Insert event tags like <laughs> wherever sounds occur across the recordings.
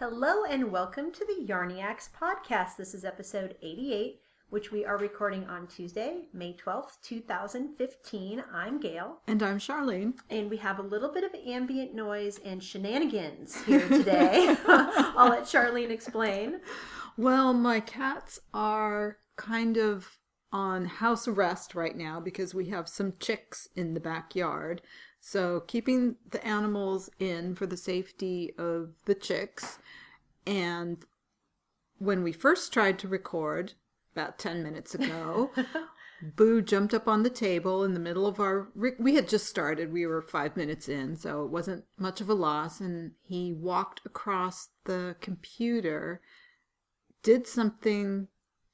Hello and welcome to the Yarniacs podcast. This is episode 88, which we are recording on Tuesday, May 12th, 2015. I'm Gail, And I'm Charlene. and we have a little bit of ambient noise and shenanigans here today. <laughs> I'll let Charlene explain. Well, my cats are kind of on house arrest right now because we have some chicks in the backyard. So, keeping the animals in for the safety of the chicks. And when we first tried to record, about 10 minutes ago, <laughs> Boo jumped up on the table in the middle of our. We had just started. We were five minutes in, so it wasn't much of a loss. And he walked across the computer, did something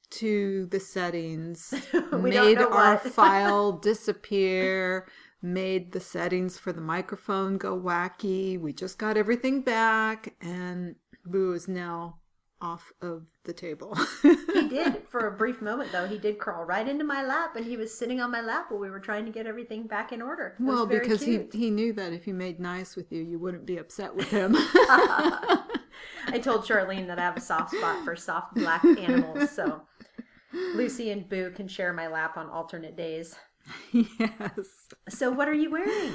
to the settings, <laughs> made our <laughs> file disappear, made the settings for the microphone go wacky. We just got everything back, and Boo is now off of the table. He <laughs> did, for a brief moment though, he did crawl right into my lap and he was sitting on my lap while we were trying to get everything back in order. It well, because he, cute. he knew that if he made nice with you, you wouldn't be upset with <laughs> him. I told Charlene that I have a soft spot for soft black animals, so <laughs> Lucy and Boo can share my lap on alternate days. <laughs> yes. So, what are you wearing?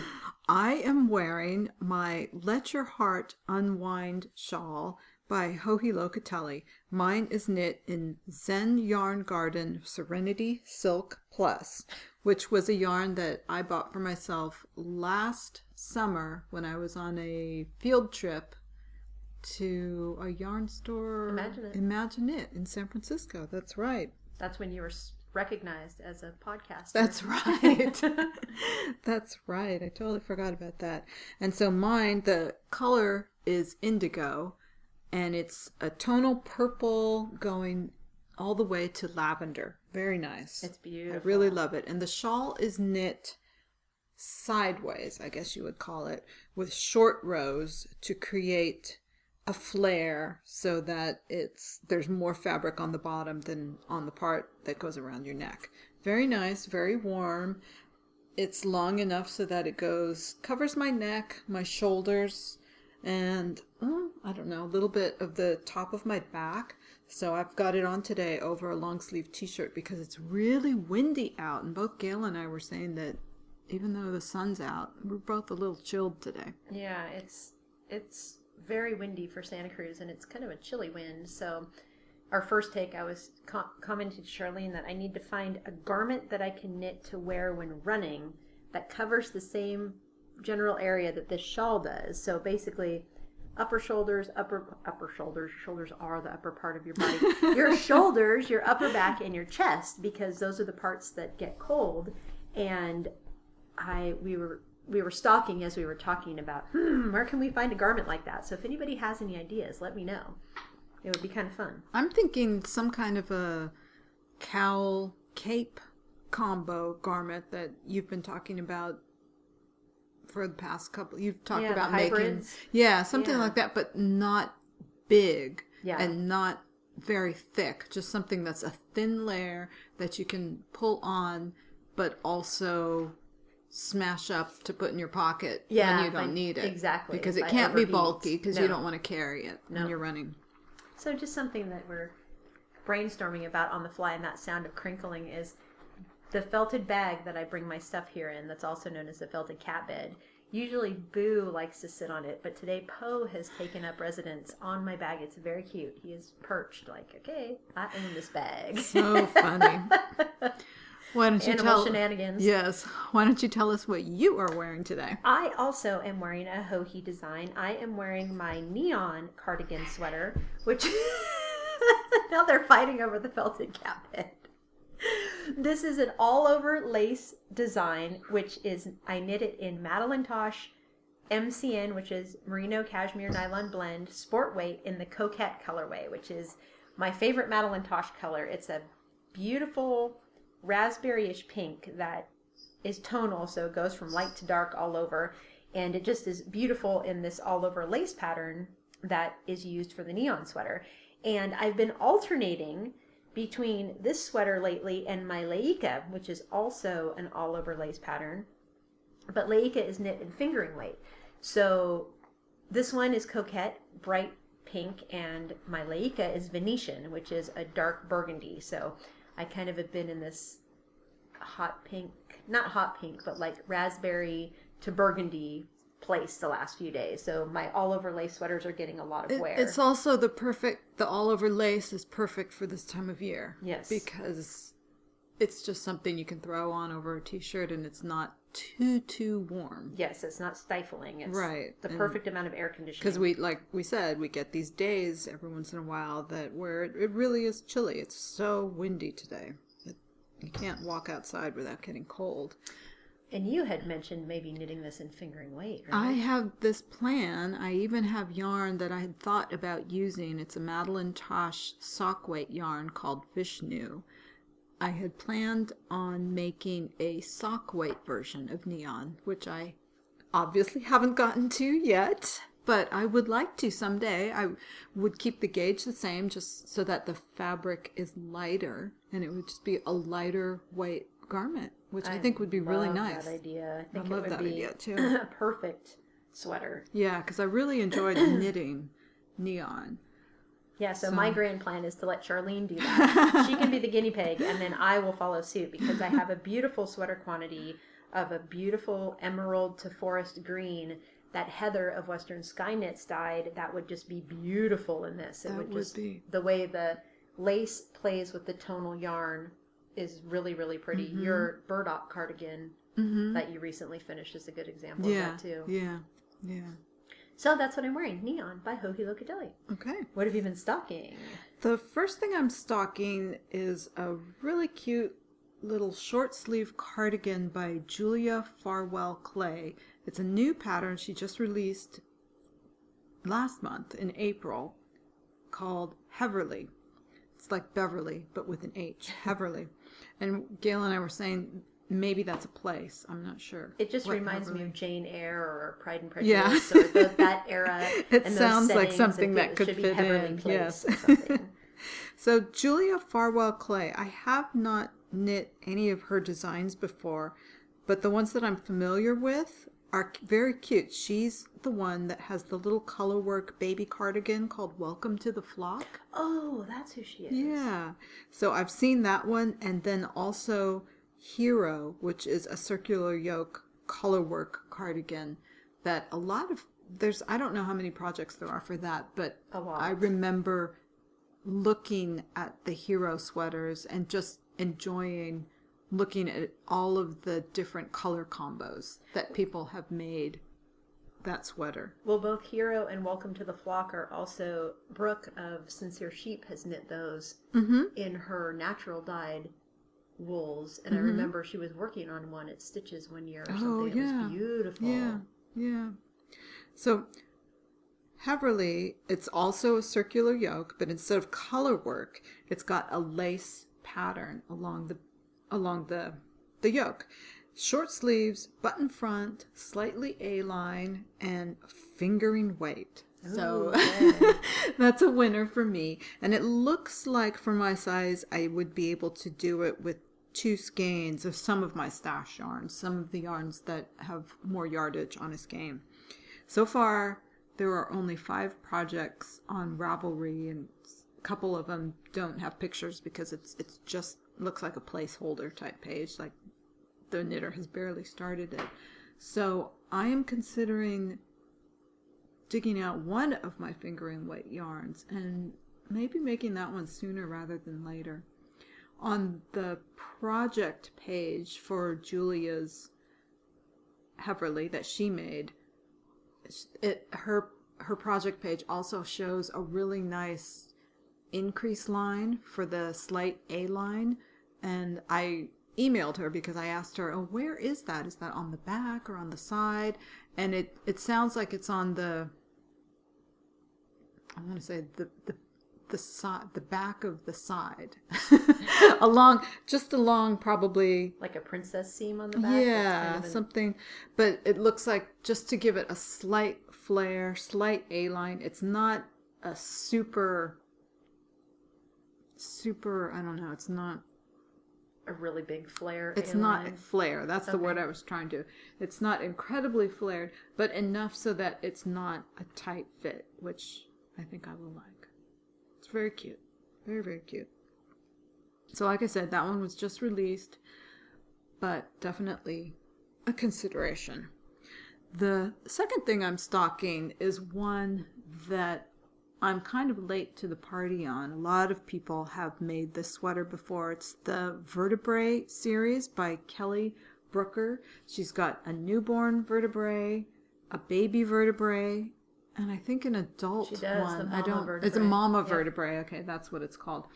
I am wearing my Let Your Heart Unwind shawl by Joji Locatelli. Mine is knit in Zen Yarn Garden Serenity Silk Plus, which was a yarn that I bought for myself last summer when I was on a field trip to a yarn store. ImagiKnit. Imagine It in San Francisco. That's right. That's when you were recognized as a podcaster. That's right. <laughs> That's right. I totally forgot about that. And so mine, the color is indigo, and it's a tonal purple going all the way to lavender. Very nice. It's beautiful. I really love it. And the shawl is knit sideways, I guess you would call it, with short rows to create a flare so that it's there's more fabric on the bottom than on the part that goes around your neck. Very nice, very warm. It's long enough so that it goes covers my neck, my shoulders, and oh, I don't know, a little bit of the top of my back. So I've got it on today over a long sleeve t-shirt because it's really windy out and both Gail and I were saying that even though the sun's out, we're both a little chilled today. Yeah, it's it's very windy for Santa Cruz, and it's kind of a chilly wind. So, our first take, I was co- commenting to Charlene that I need to find a garment that I can knit to wear when running that covers the same general area that this shawl does. So basically, upper shoulders, upper upper shoulders. Shoulders are the upper part of your body. <laughs> your shoulders, your upper back, and your chest, because those are the parts that get cold. And I we were we were stalking as we were talking about hmm, where can we find a garment like that. So if anybody has any ideas, let me know. It would be kind of fun. I'm thinking some kind of a cowl cape combo garment that you've been talking about for the past couple. You've talked Yeah, about making, yeah, something Yeah. like that, but not big, Yeah. and not very thick. Just something that's a thin layer that you can pull on, but also smash up to put in your pocket Yeah, when you don't need it exactly, because it can't be bulky because No. you don't want to carry it No. when you're running. So just something that we're brainstorming about on the fly, and that sound of crinkling is the felted bag that I bring my stuff here in. That's also known as the felted cat bed. Usually Boo likes to sit on it, but today Poe has taken up residence on my bag. It's very cute. He is perched, like, okay, I own this bag. So <laughs> funny. Why don't you Animal tell? shenanigans. Yes. Why don't you tell us what you are wearing today? I also am wearing a Joji design. I am wearing my neon cardigan sweater, which <laughs> now they're fighting over the felted cap bed. This is an all over lace design, which is I knit it in Madeline Tosh MCN, which is merino cashmere nylon blend, sport weight in the coquette colorway, which is my favorite Madeline Tosh color. It's a beautiful raspberry-ish pink that is tonal, so it goes from light to dark all over, and it just is beautiful in this all over lace pattern that is used for the neon sweater. And I've been alternating between this sweater lately and my Leica, which is also an all over lace pattern. But Leica is knit in fingering weight. So this one is coquette, bright pink, and my Leica is Venetian, which is a dark burgundy. So I kind of have been in this hot pink, not hot pink, but like raspberry to burgundy place the last few days. So my all over lace sweaters are getting a lot of It- wear. It's also the perfect, the all over lace is perfect for this time of year. Yes. Because it's just something you can throw on over a t shirt and it's not too, too warm. yes, it's not stifling. It's Right, the and- perfect amount of air conditioning. Because we, like we said, we get these days every once in a while that where it, it really is chilly. It's so windy today. It, you can't walk outside without getting cold. and you had mentioned maybe knitting this in fingering weight, right? I have this plan. I even have yarn that I had thought about using. It's a Madeline Tosh sock weight yarn called Vishnu. I had planned on making a sock weight version of neon, which I obviously haven't gotten to yet, but I would like to someday. I would keep the gauge the same just so that the fabric is lighter and it would just be a lighter weight garment, which I, think would be really love nice. That idea. I think love it would that be idea, too. a <clears throat> perfect sweater. Yeah, because I really enjoyed <clears throat> knitting neon. Yeah, so, my grand plan is to let Charlene do that. <laughs> she can be the guinea pig, and then I will follow suit because I have a beautiful sweater quantity of a beautiful emerald to forest green that Heather of Western Sky Knits dyed. That would just be beautiful in this. It That would would just be. the way the lace plays with the tonal yarn is really really pretty. Mm-hmm. Your burdock cardigan that you recently finished is a good example Yeah, of that too. yeah, yeah. So that's what I'm wearing, Neon by Joji Locatelli. Okay. What have you been stocking? The first thing I'm stocking is a really cute little short sleeve cardigan by Julia Farwell Clay. It's a new pattern she just released last month in April called Heverly. It's like Beverly, but with an H. Heverly. And Gail and I were saying maybe that's a place. I'm not sure. It just reminds me of Jane Eyre or Pride and Yeah. Prejudice or the, that <laughs> era. It and those sounds like something that could fit in, Place yes. <laughs> So Julia Farwell Clay, I have not knit any of her designs before, but the ones that I'm familiar with are very cute. She's the one that has the little colorwork baby cardigan called Welcome to the Flock. oh, that's who she is. Yeah. So I've seen that one and then also Hero, which is a circular yoke colorwork cardigan that a lot of there's I don't know how many projects there are for that, but A lot. I remember looking at the Hero sweaters and just enjoying looking at all of the different color combos that people have made that sweater. Well, both Hero and Welcome to the Flock are also Brooke of Sincere Sheep has knit those Mm-hmm. in her natural dyed wools, and I mm-hmm. remember she was working on one at Stitches one year or Oh, something. It yeah. was beautiful. Yeah, yeah. So Heverly, it's also a circular yoke, but instead of color work, it's got a lace pattern along the along the the yoke. Short sleeves, button front, slightly A-line, and fingering weight. So <laughs> that's a winner for me. And it looks like for my size, I would be able to do it with two skeins of some of my stash yarns, some of the yarns that have more yardage on a skein. So far, there are only five projects on Ravelry, and a couple of them don't have pictures because it's it's just looks like a placeholder type page, like the knitter has barely started it. So I am considering digging out one of my fingering weight yarns and maybe making that one sooner rather than later. On the project page for Julia's Heverly that she made, it her her project page also shows a really nice increase line for the slight A line and I emailed her because I asked her, "Oh, where is that? Is that on the back or on the side?" And it it sounds like it's on the I want to say the the the side the back of the side <laughs> along just along probably Like a princess seam on the back. yeah, kind of an- something. But it looks like just to give it a slight flare, slight A line. It's not a super, super. I don't know. It's not. a really big flare. It's A-line. not flare. That's the word I was trying to. It's not incredibly flared, but enough so that it's not a tight fit, which I think I will like. It's very cute. Very, very cute. So, like I said, that one was just released, but definitely a consideration. The second thing I'm stocking is one that I'm kind of late to the party on. A lot of people have made this sweater before. It's the Vertebrae series by Kelly Brooker. She's got a newborn vertebrae, a baby vertebrae, and I think an adult She does, one. I don't. It's a vertebrae. mama Yep. vertebrae. Okay, that's what it's called.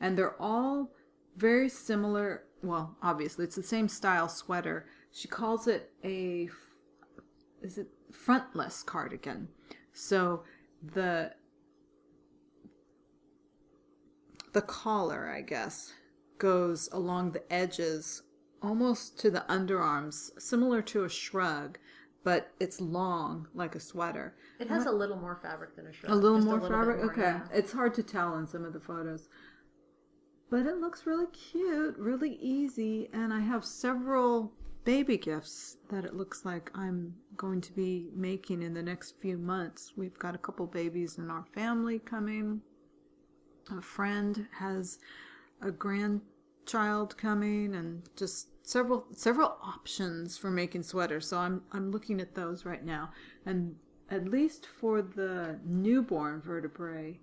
And they're all very similar. Well, obviously, it's the same style sweater. She calls it a is it frontless cardigan. So the the collar, I guess, goes along the edges almost to the underarms, similar to a shrug, but it's long like a sweater. It has a little more fabric than a shirt. A little just more bit fabric? more, okay. yeah. It's hard to tell in some of the photos. But it looks really cute, really easy, and I have several baby gifts that it looks like I'm going to be making in the next few months. We've got a couple babies in our family coming. A friend has a grandchild coming and just several several options for making sweaters. So I'm I'm looking at those right now. And at least for the newborn vertebrae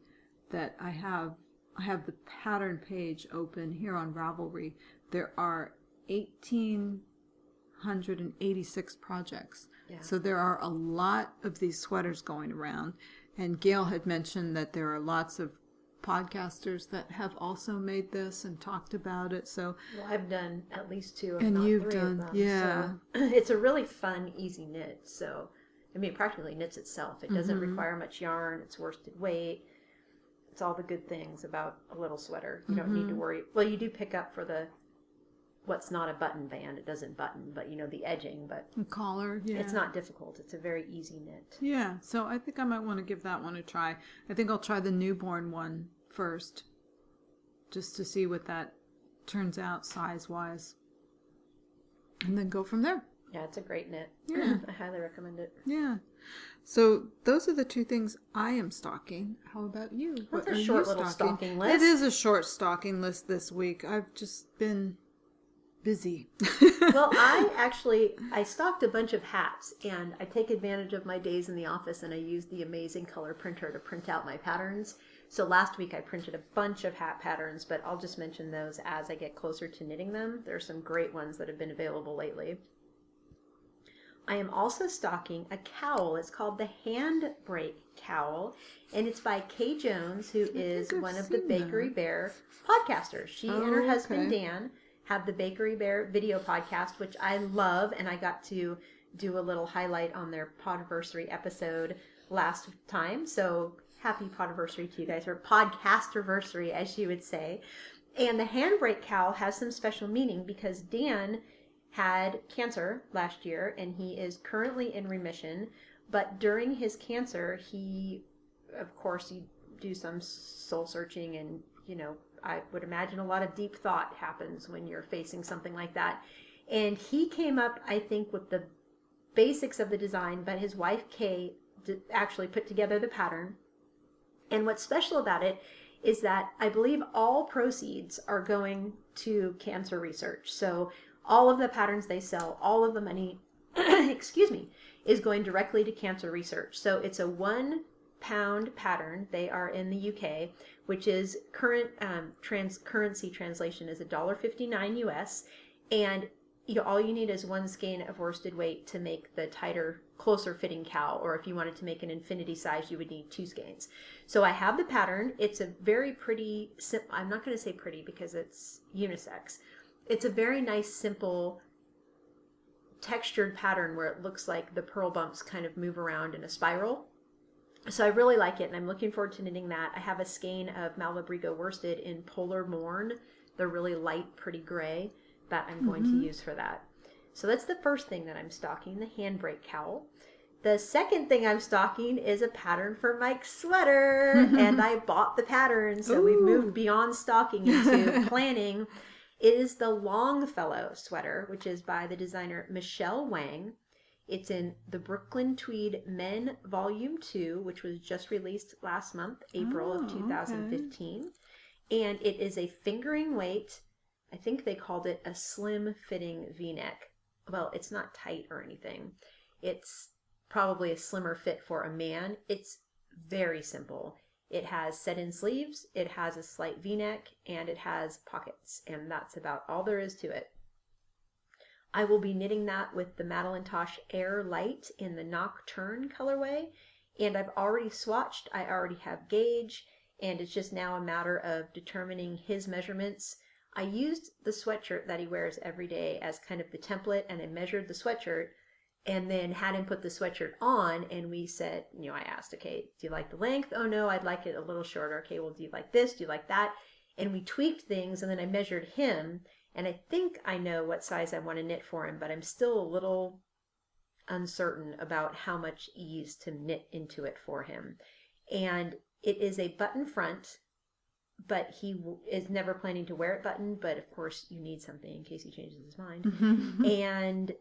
that I have I have the pattern page open here on Ravelry. There are 1886 projects. Yeah. So there are a lot of these sweaters going around. And Gail had mentioned that there are lots of podcasters that have also made this and talked about it. So Well, I've done at least two, And you've done- of them. yeah. So <clears throat> it's a really fun, easy knit. So, I mean, it practically knits itself. It doesn't Mm-hmm. require much yarn. It's worsted weight. It's all the good things about a little sweater. You don't Mm-hmm. need to worry. Well, you do pick up for the what's not a button band. It doesn't button, but you know the edging. But a collar, yeah. it's not difficult. It's a very easy knit. Yeah, so I think I might want to give that one a try. I think I'll try the newborn one first, just to see what that turns out size wise, and then go from there. Yeah, it's a great knit. Yeah. <laughs> I highly recommend it. Yeah. So those are the two things I am stocking. How about you? That's What a are you short little stocking list. It is a short stocking list this week. I've just been busy. <laughs> well, I actually I stocked a bunch of hats, and I take advantage of my days in the office, and I use the amazing color printer to print out my patterns. So last week I printed a bunch of hat patterns, but I'll just mention those as I get closer to knitting them. There are some great ones that have been available lately. I am also stocking a cowl. It's called the Handbrake Cowl, and it's by Kay Jones, who is one of the Bakery that. Bear podcasters. She and her Oh, husband okay. Dan have the Bakery Bear video podcast, which I love, and I got to do a little highlight on their podiversary episode last time. So happy podiversary to you guys, or podcast podcastiversary, as you would say. And the handbrake cowl has some special meaning because Dan had cancer last year and he is currently in remission. But during his cancer, he, of course, you do some soul searching and, you know, I would imagine a lot of deep thought happens when you're facing something like that. And he came up, I think, with the basics of the design, but his wife Kay actually put together the pattern. And what's special about it is that I believe all proceeds are going to cancer research. So all of the patterns they sell, all of the money, <clears throat> excuse me, is going directly to cancer research. So it's a one pound pattern. They are in the UK, which is current um, trans currency translation is a dollar fifty nine US, and you all you need is one skein of worsted weight to make the tighter, closer fitting cowl. Or if you wanted to make an infinity size, you would need two skeins. So I have the pattern. It's a very pretty. sim- I'm not going to say pretty because it's unisex. It's a very nice, simple, textured pattern where it looks like the purl bumps kind of move around in a spiral. So I really like it, and I'm looking forward to knitting that. I have a skein of Malabrigo worsted in Polar Morn, the really light, pretty gray, that I'm going to mm-hmm. use for that. So that's the first thing that I'm stocking, the handbrake cowl. The second thing I'm stocking is a pattern for Mike's sweater, <laughs> and I bought the pattern, so we've moved beyond stocking into <laughs> planning. It is the Longfellow sweater, which is by the designer Michelle Wang. It's in the Brooklyn Tweed Men Volume 2, which was just released last month, April Oh, of okay. 2015. And it is a fingering weight. I think they called it a slim fitting v neck. Well, it's not tight or anything. It's probably a slimmer fit for a man. It's very simple. It has set in sleeves, it has a slight v neck, and it has pockets. And that's about all there is to it. I will be knitting that with the Madeline Tosh Air Light in the Nocturne colorway. And I've already swatched, I already have gauge, and it's just now a matter of determining his measurements. I used the sweatshirt that he wears every day as kind of the template, and I measured the sweatshirt and then had him put the sweatshirt on. And we said, you know, I asked, okay, do you like the length? Oh no, I'd like it a little shorter. Okay, well, do you like this? Do you like that? And we tweaked things, and then I measured him, and I think I know what size I want to knit for him, but I'm still a little uncertain about how much ease to knit into it for him. And it is a button front, but he w- is never planning to wear it button. But of course, you need something in case he changes his mind. <laughs> and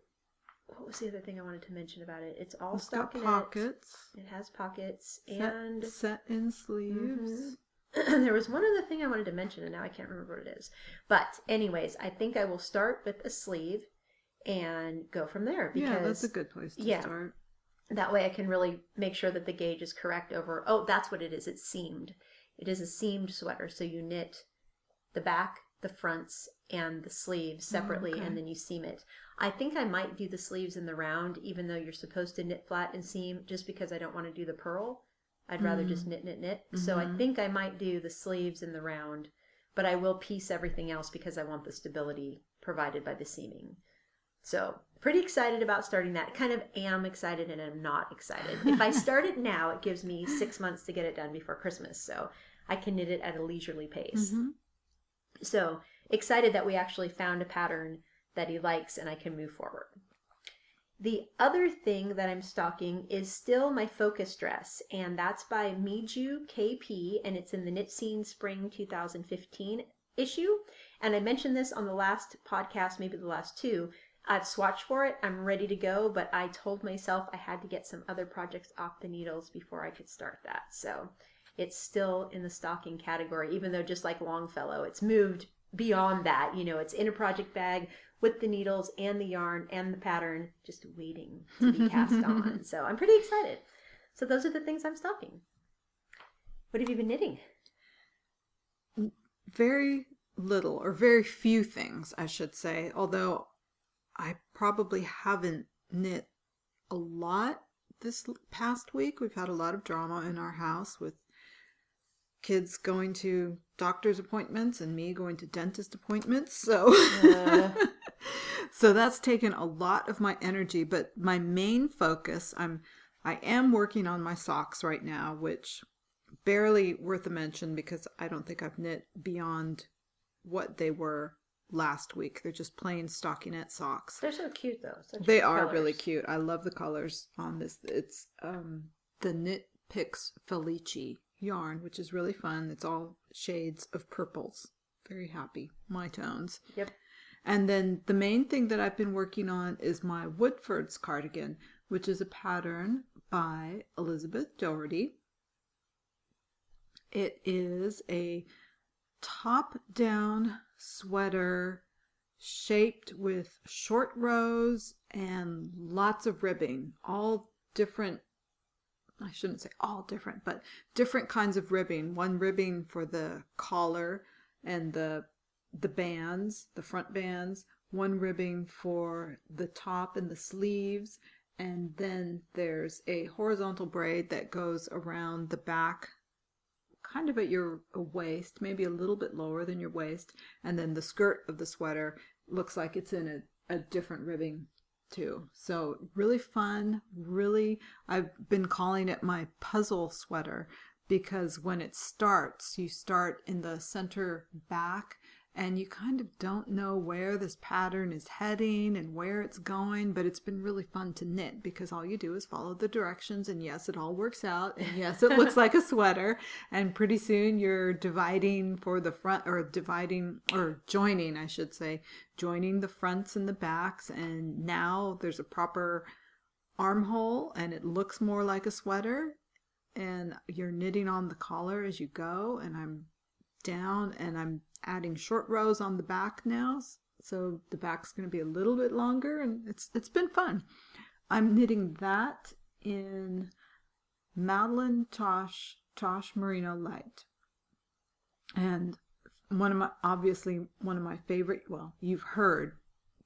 what was the other thing I wanted to mention about it? It's all It's stockinette. pockets. It has pockets, Set, and set in sleeves. Mm-hmm. <clears throat> there was one other thing I wanted to mention, and now I can't remember what it is. But, anyways, I think I will start with a sleeve and go from there because yeah, that's a good place to yeah. start. that way I can really make sure that the gauge is correct over. Oh, that's what it is. It's seamed. It is a seamed sweater, so you knit the back, the fronts, and the sleeves oh, separately, okay. and then you seam it. I think I might do the sleeves in the round, even though you're supposed to knit flat and seam, just because I don't want to do the purl. I'd rather just mm-hmm. knit, knit, knit. So I mm-hmm. think I might do the sleeves in the round, but I will piece everything else because I want the stability provided by the seaming. So pretty excited about starting that. Kind of am excited and am not excited. If I start it <laughs> now, it gives me six months to get it done before Christmas, so I can knit it at a leisurely pace. Mhm. So excited that we actually found a pattern that he likes and I can move forward. The other thing that I'm stocking is still my focus dress, and that's by Miju KP, and it's in the Knitscene Spring 2015 issue. And I mentioned this on the last podcast, maybe the last two. I've swatched for it, I'm ready to go, but I told myself I had to get some other projects off the needles before I could start that. So it's still in the stocking category, even though just like Longfellow, it's moved beyond that. You know, it's in a project bag with the needles and the yarn and the pattern just waiting to be cast <laughs> on. So I'm pretty excited. So those are the things I'm stocking. What have you been knitting? Very little, or very few things, I should say. Although I probably haven't knit a lot this past week. We've had a lot of drama in our house with kids going to doctor's appointments and me going to dentist appointments. So <laughs> so that's taken a lot of my energy, but my main focus, I'm I am working on my socks right now, which barely worth a mention because I don't think I've knit beyond what they were last week. They're just plain stockinette socks. They're so cute though. Such They are colors. really cute. I love the colors on this. It's um the Knit Picks Felici yarn, which is really fun. It's all shades of purples. Very happy. My tones. Yep. And then the main thing that I've been working on is my Woodford's cardigan, which is a pattern by Elizabeth Doherty. It is a top down sweater shaped with short rows and lots of ribbing, all different. I shouldn't say all different, but different kinds of ribbing. One ribbing for the collar and the the bands, the front bands, one ribbing for the top and the sleeves, and then there's a horizontal braid that goes around the back kind of at your waist, maybe a little bit lower than your waist, and then the skirt of the sweater looks like it's in a, a different ribbing too. So really fun, really I've been calling it my puzzle sweater because when it starts, you start in the center back and you kind of don't know where this pattern is heading and where it's going, but it's been really fun to knit because all you do is follow the directions and yes, it all works out and yes, it looks like a <laughs> sweater. And pretty soon you're dividing for the front or dividing or joining, I should say, joining the fronts and the backs. And now there's a proper armhole and it looks more like a sweater. And you're knitting on the collar as you go and I'm down and I'm adding short rows on the back now so the back's going to be a little bit longer and it's it's been fun. I'm knitting that in Madeline Tosh Tosh Merino Light. And one of my obviously one of my favorite well, you've heard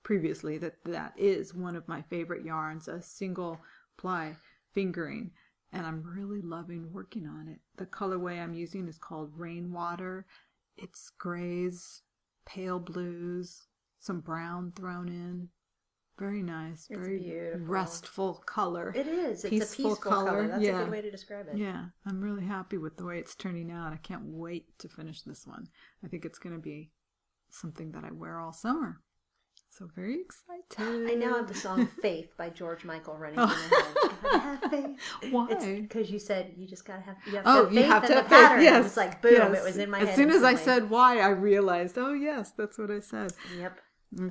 previously that that is one of my favorite yarns, a single ply fingering, and I'm really loving working on it. The colorway I'm using is called Rainwater. It's grays, pale blues, some brown thrown in. Very nice, It's very beautiful. restful color. It is. It's a Peaceful peaceful color. color, That's a good way to describe it. Yeah, I'm really happy with the way it's turning out. I can't wait to finish this one. I think it's going to be something that I wear all summer. So very excited. I now have the song "Faith" by George Michael running Oh. through my head. <laughs> Gotta have faith. Why? Because you said you just gotta have. You have to Oh, have you faith have in to the have faith. pattern. Yes, It's like boom. yes. It was in my as head. As soon as I said why, I realized. Oh yes, that's what I said. "Yep,"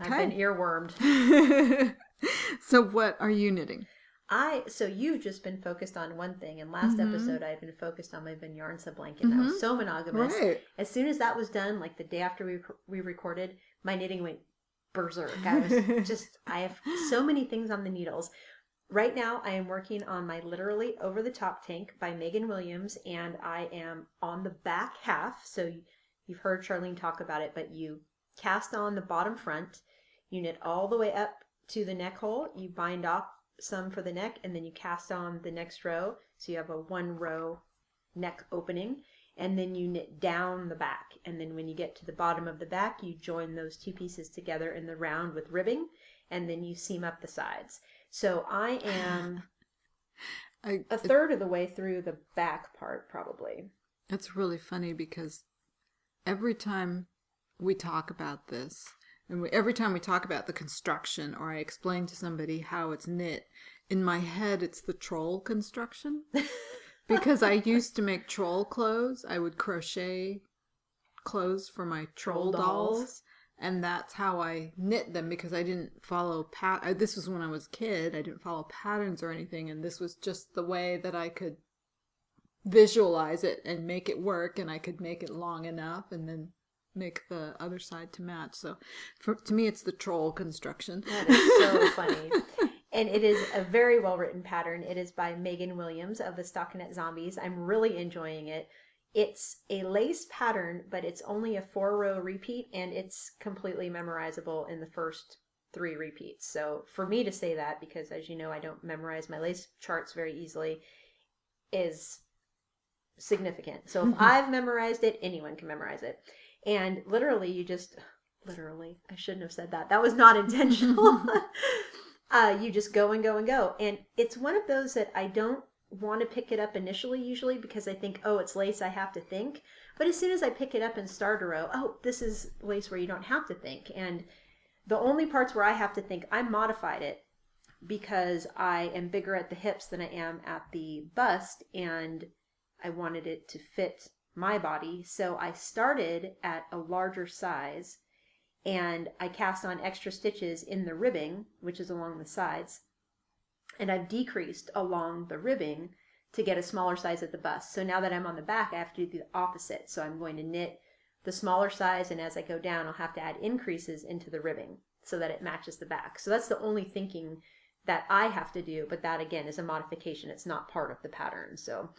I've been Okay. earwormed. <laughs> so what are you knitting? I so you've just been focused on one thing, and last Mhm. episode I've been focused on my Vinyarnsa blanket. That was so monogamous. Right. As soon as that was done, like the day after we we recorded, my knitting went berserk. I was <laughs> just I have so many things on the needles. Right now, I am working on my literally over the top tank by Megan Williams, and I am on the back half. So you've heard Charlene talk about it, but you cast on the bottom front, you knit all the way up to the neck hole, you bind off some for the neck, and then you cast on the next row. So you have a one row neck opening, and then you knit down the back. And then when you get to the bottom of the back, you join those two pieces together in the round with ribbing, and then you seam up the sides. So I am <laughs> I, a third of the way through the back part, probably. It's really funny because every time we talk about this, and we, every time we talk about the construction, or I explain to somebody how it's knit, in my head it's the troll construction. <laughs> because I used to make troll clothes. I would crochet clothes for my troll, Troll dolls. dolls. And that's how I knit them because I didn't follow pat. I, this was when I was a kid. I didn't follow patterns or anything, and this was just the way that I could visualize it and make it work and I could make it long enough and then make the other side to match. So for to me it's the troll construction. That is so <laughs> funny. And it is a very well written pattern. It is by Megan Williams of the Stockinette Zombies. I'm really enjoying it. It's a lace pattern, but it's only a four row repeat and it's completely memorizable in the first three repeats. So for me to say that, because as you know, I don't memorize my lace charts very easily, is significant. So if <laughs> I've memorized it, anyone can memorize it. And literally, you just literally, I shouldn't have said that. That was not <laughs> intentional. <laughs> uh, you just go and go and go. And it's one of those that I don't want to pick it up initially, usually, because I think, oh, it's lace, I have to think. But as soon as I pick it up and start a row, oh, this is lace where you don't have to think. And the only parts where I have to think, I modified it because I am bigger at the hips than I am at the bust, and I wanted it to fit my body. So I started at a larger size and I cast on extra stitches in the ribbing, which is along the sides, and I've decreased along the ribbing to get a smaller size at the bust. So now that I'm on the back, I have to do the opposite. So I'm going to knit the smaller size, and as I go down, I'll have to add increases into the ribbing so that it matches the back. So that's the only thinking that I have to do, but that again is a modification. It's not part of the pattern. So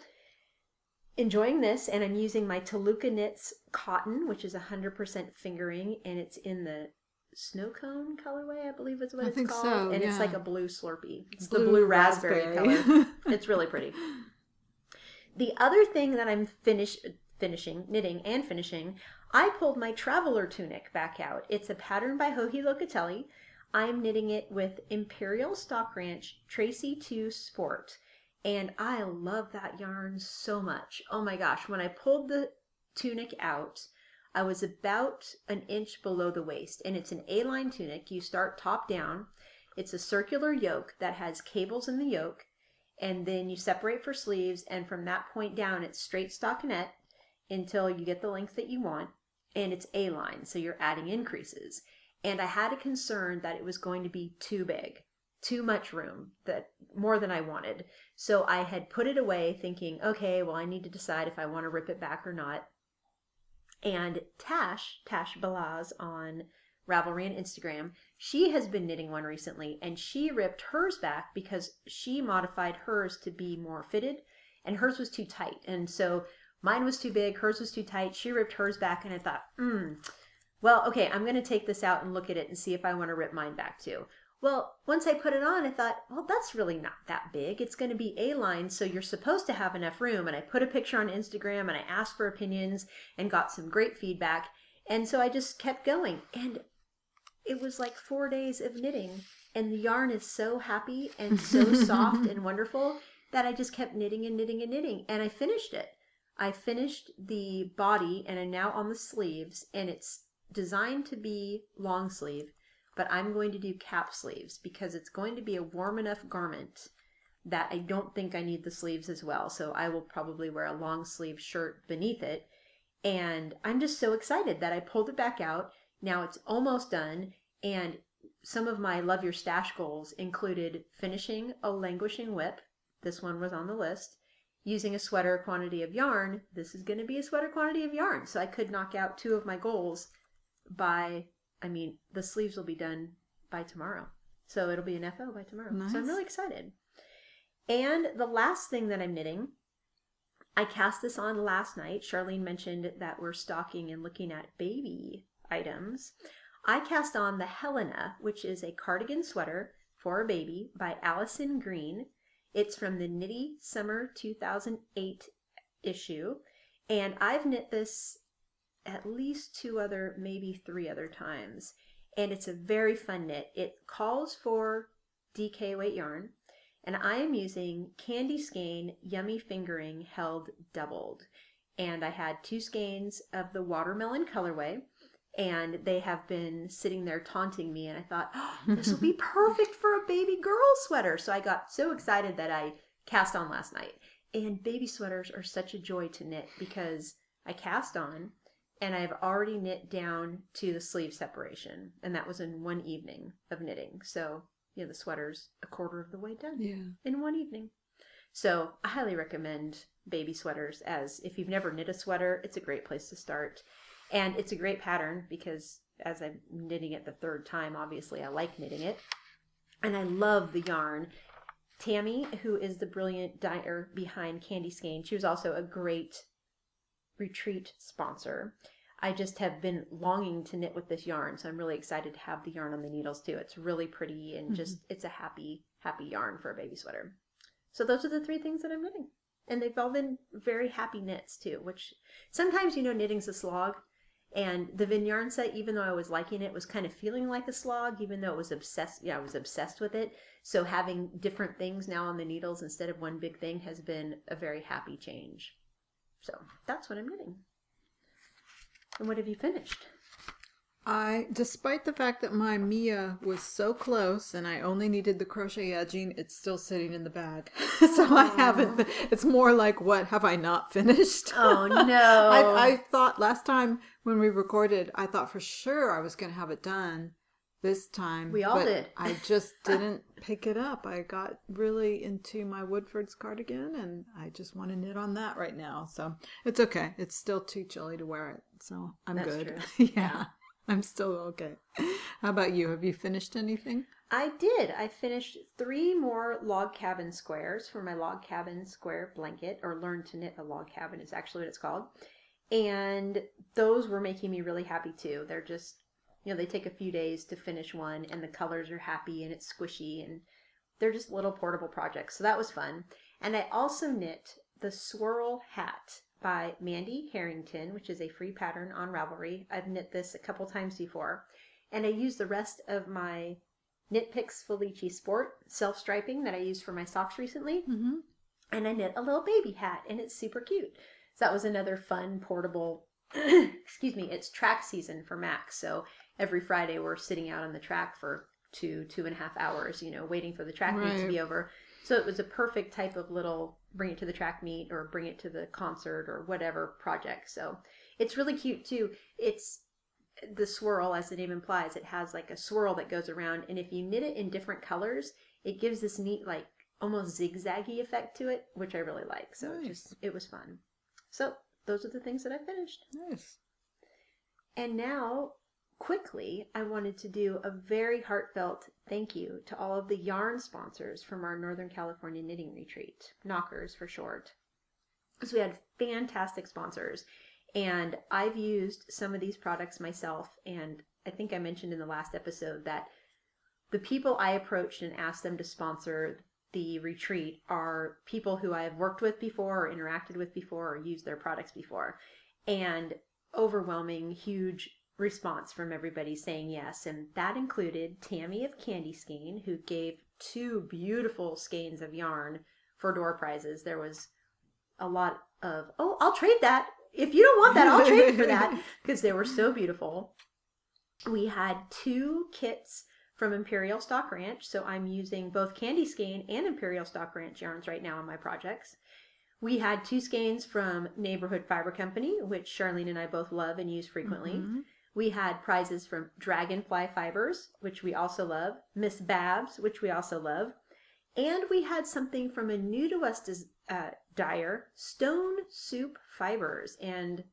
enjoying this and I'm using my Toluca Knits cotton, which is 100% fingering and it's in the snow cone colorway, I believe is what I it's called. so, and it's like a blue Slurpee. It's the blue raspberry, color. <laughs> It's really pretty. The other thing that I'm finish finishing, knitting and finishing, I pulled my traveler tunic back out. It's a pattern by Joji Locatelli. I'm knitting it with Imperial Stock Ranch Tracie Too Sport. And I love that yarn so much. Oh my gosh, when I pulled the tunic out, I was about an inch below the waist. And it's an A-line tunic. You start top down. It's a circular yoke that has cables in the yoke. And then you separate for sleeves. And from that point down, it's straight stockinette until you get the length that you want. And it's A-line, so you're adding increases. And I had a concern that it was going to be too big too much room that more than I wanted. So I had put it away thinking, okay, well, I need to decide if I want to rip it back or not. And Tash, Tash Balaz on Ravelry and Instagram, she has been knitting one recently and she ripped hers back because she modified hers to be more fitted and hers was too tight. And so mine was too big, hers was too tight. She ripped hers back and I thought, hmm, well, okay, I'm going to take this out and look at it and see if I want to rip mine back too. Well, once I put it on, I thought, well, that's really not that big. It's going to be A line, so you're supposed to have enough room. And I put a picture on Instagram and I asked for opinions and got some great feedback. And so I just kept going. And it was like four days of knitting. And the yarn is so happy and so soft <laughs> and wonderful that I just kept knitting and knitting and knitting. And I finished it. I finished the body and I'm now on the sleeves. And it's designed to be long sleeve but I'm going to do cap sleeves because it's going to be a warm enough garment that I don't think I need the sleeves as well. So I will probably wear a long sleeve shirt beneath it. And I'm just so excited that I pulled it back out. Now it's almost done. And some of my love your stash goals included finishing a languishing WIP. This one was on the list. Using a sweater quantity of yarn. This is going to be a sweater quantity of yarn. So I could knock out two of my goals by I mean, the sleeves will be done by tomorrow. So it'll be an FO by tomorrow. Nice. So I'm really excited. And the last thing that I'm knitting, I cast this on last night. Charlene mentioned that we're stocking and looking at baby items. I cast on the Helena, which is a cardigan sweater for a baby by Allison Green. It's from the Knitty Summer 2008 issue. And I've knit this at least two other, maybe three other times. And it's a very fun knit. It calls for DK weight yarn. And I am using Candy Skein Yummy Fingering held doubled. And I had two skeins of the watermelon colorway and they have been sitting there taunting me and i thought oh, this will be <laughs> perfect for a baby girl sweater so i got so excited that i cast on last night and baby sweaters are such a joy to knit because i cast on and I've already knit down to the sleeve separation, and that was in one evening of knitting. So, you know, the sweater's a quarter of the way done yeah. in one evening. So, I highly recommend baby sweaters as if you've never knit a sweater, it's a great place to start. And it's a great pattern because as I'm knitting it the third time, obviously I like knitting it. And I love the yarn. Tammy, who is the brilliant dyer behind Candy Skein, she was also a great retreat sponsor. I just have been longing to knit with this yarn, so I'm really excited to have the yarn on the needles too. It's really pretty and mm-hmm. just it's a happy, happy yarn for a baby sweater. So those are the three things that I'm knitting. And they've all been very happy knits too, which sometimes you know knitting's a slog. And the Vin yarn set, even though I was liking it, was kind of feeling like a slog, even though it was obsessed yeah, I was obsessed with it. So having different things now on the needles instead of one big thing has been a very happy change. So that's what I'm knitting. And what have you finished? I, despite the fact that my Mia was so close and I only needed the crochet edging, it's still sitting in the bag. <laughs> so. I haven't, it's more like, what have I not finished? Oh <laughs> no. I, I thought last time when we recorded, I thought for sure I was going to have it done this time. We all did. I just <laughs> didn't pick it up. I got really into my Woodford's cardigan and I just want to knit on that right now. So it's okay. It's still too chilly to wear it. So I'm That's good. <laughs> yeah. I'm still okay. How about you? Have you finished anything? I did. I finished three more log cabin squares for my log cabin square blanket, or learn to knit a log cabin is actually what it's called. And those were making me really happy too. They're just you know, they take a few days to finish one and the colors are happy and it's squishy and they're just little portable projects. So that was fun. And I also knit the swirl hat by Mandy Harrington, which is a free pattern on Ravelry. I've knit this a couple times before. And I used the rest of my Knit Picks Felici Sport self striping that I used for my socks recently. Mm-hmm. And I knit a little baby hat and it's super cute. So that was another fun portable <clears throat> excuse me, it's track season for Max. So every Friday we're sitting out on the track for two, two and a half hours, you know, waiting for the track right. meet to be over. So it was a perfect type of little bring it to the track meet or bring it to the concert or whatever project. So it's really cute too. It's the swirl, as the name implies, it has like a swirl that goes around, and if you knit it in different colors, it gives this neat like almost zigzaggy effect to it, which I really like. So it just it was fun. So those are the things that I finished. Nice. And now, quickly, I wanted to do a very heartfelt thank you to all of the yarn sponsors from our Northern California knitting retreat, Knockers for short. So we had fantastic sponsors, and I've used some of these products myself. And I think I mentioned in the last episode that the people I approached and asked them to sponsor the retreat are people who I have worked with before, or interacted with before, or used their products before. And overwhelming, huge response from everybody saying yes. And that included Tammy of Candy Skein, who gave two beautiful skeins of yarn for door prizes. There was a lot of, oh, I'll trade that. If you don't want that, I'll trade for that <laughs> because they were so beautiful. We had two kits from Imperial Stock Ranch, so I'm using both Candy Skein and Imperial Stock Ranch yarns right now in my projects. We had two skeins from Neighborhood Fiber Company, which Charlene and I both love and use frequently. Mhm. We had prizes from Dragonfly Fibers, which we also love, Miss Babs, which we also love, and we had something from a new to us des- uh, dyer, Stone Soup Fibers, and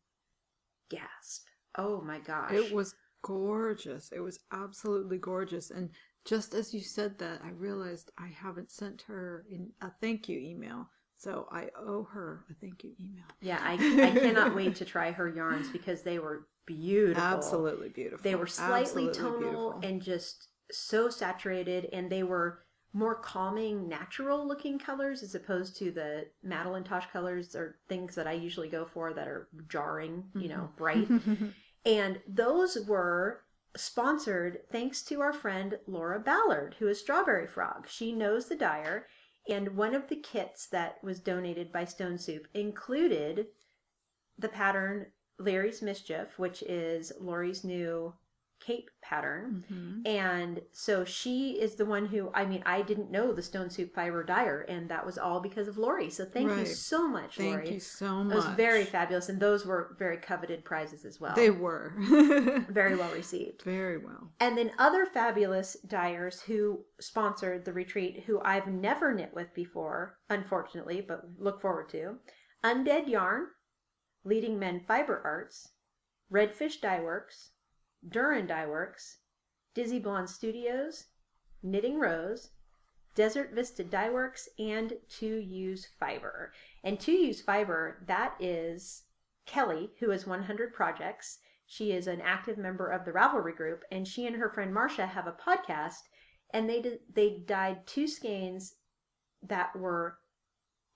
gasp! Oh my gosh! It was gorgeous. It was absolutely gorgeous. And just as you said that, I realized I haven't sent her in a thank you email. So I owe her a thank you email. yeah. I, <laughs> I cannot wait to try her yarns because they were beautiful. Absolutely beautiful. They were slightly Absolutely tonal beautiful. and just so saturated, and they were more calming, natural looking colors as opposed to the Madelinetosh colors or things that I usually go for that are jarring, you know, mm-hmm. bright. <laughs> and those were sponsored thanks to our friend Laura Ballard, who is Strawberry Frog. She knows the dyer, and one of the kits that was donated by Stone Soup included the pattern Larry's Mischief, which is Lori's new cape pattern. Mhm. And so she is the one who, I mean, I didn't know the Stone Soup Fiber dyer, and that was all because of Lori. So thank you so much, Thank Lori. you so much. It was very fabulous, and those were very coveted prizes as well. They were. <laughs> very well received. very well. And then other fabulous dyers who sponsored the retreat, who I've never knit with before, unfortunately, but look forward to. Undead Yarn, Leading Men Fiber Arts, Redfish Dye Works, Duran Dye Works, Dizzy Blonde Studios, Knitting Rose, Desert Vista Dye Works, and To Use Fiber. And To Use Fiber, that is Kelly, who is 100 Projects. She is an active member of the Ravelry group, and she and her friend Marcia have a podcast, and they did, they dyed two skeins that were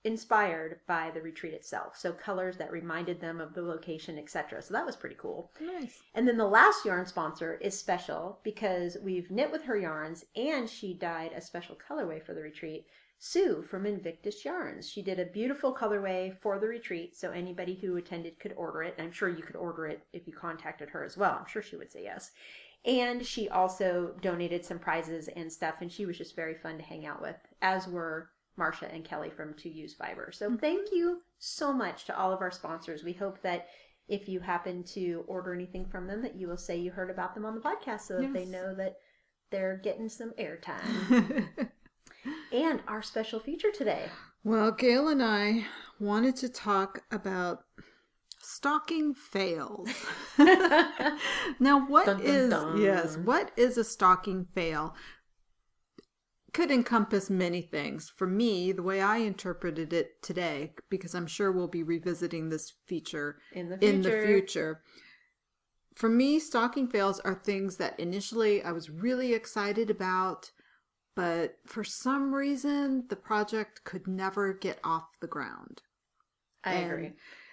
inspired by the retreat itself. So colors that reminded them of the location, etc. So that was pretty cool. Nice. And then the last yarn sponsor is special because we've knit with her yarns and she dyed a special colorway for the retreat. Sue from Invictus Yarns. She did a beautiful colorway for the retreat, so anybody who attended could order it. I'm sure you could order it if you contacted her as well. I'm sure she would say yes. And she also donated some prizes and stuff, and she was just very fun to hang out with, as were Marcia and Kelly from To Use Fiber. So mm-hmm. thank you so much to all of our sponsors. We hope that if you happen to order anything from them, that you will say you heard about them on the podcast so that they know that they're getting some airtime. <laughs> and our special feature today. well, Gail and I wanted to talk about stalking fails. <laughs> <laughs> now, what Dun, dun, is dun. yes? What is a stalking fail? Could encompass many things. For me, the way I interpreted it today, because I'm sure we'll be revisiting this feature In the future. in the future. For me, stalking fails are things that initially I was really excited about, but for some reason the project could never get off the ground. I And agree.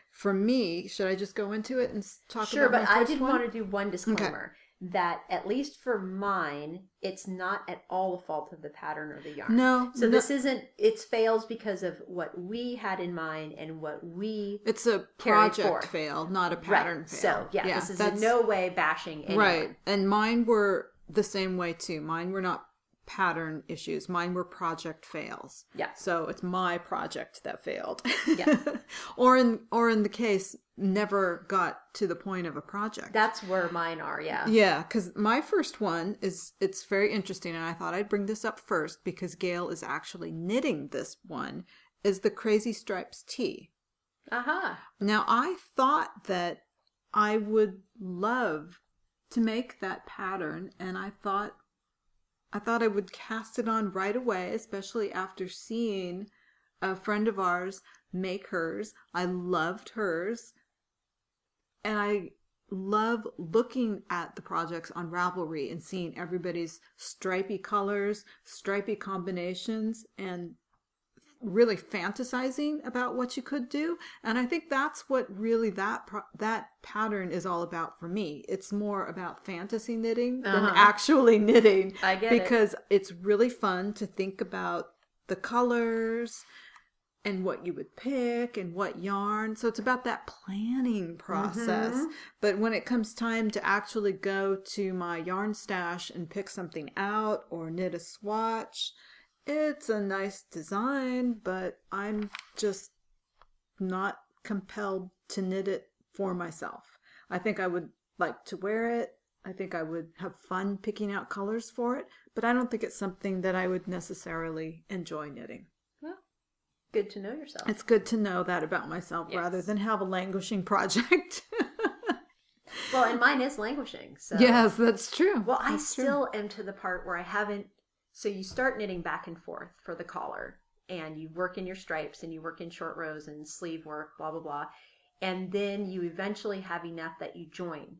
For me, should I just go into it and talk Sure, about Sure, but I did one? want to do one disclaimer that at least for mine, it's not at all a fault of the pattern or the yarn. No, So no, this isn't it's fails because of what we had in mind and what we it's a project forth. fail, not a pattern right. fail. So yeah, this is in no way bashing anyone. Right. And mine were the same way too. Mine were not pattern issues. Mine were project fails. Yeah. So it's my project that failed. Yeah. <laughs> or in or in the case never got to the point of a project. That's where mine are. Yeah. yeah, cuz my first one is it's very interesting and I thought I'd bring this up first because Gail is actually knitting this one is the Crazy Stripes tee. Aha. Now, I thought that I would love to make that pattern, and I thought I thought I would cast it on right away, especially after seeing a friend of ours make hers. I loved hers. And I love looking at the projects on Ravelry and seeing everybody's stripy colors, stripy combinations, and really fantasizing about what you could do and i think that's what really that pro- that pattern is all about for me it's more about fantasy knitting than Uh-huh. actually knitting I get it. because it's really fun to think about the colors and what you would pick and what yarn so it's about that planning process Mhm. but when it comes time to actually go to my yarn stash and pick something out or knit a swatch it's a nice design, but I'm just not compelled to knit it for myself. I think I would like to wear it. I think I would have fun picking out colors for it, but I don't think it's something that I would necessarily enjoy knitting. Well, good to know yourself. It's good to know that about myself rather than have a languishing project. well, and mine is languishing. So <laughs> yes, that's true. Well, I That's true. still am to the part where I haven't. So you start knitting back and forth for the collar, and you work in your stripes, and you work in short rows and sleeve work, blah blah blah, and then you eventually have enough that you join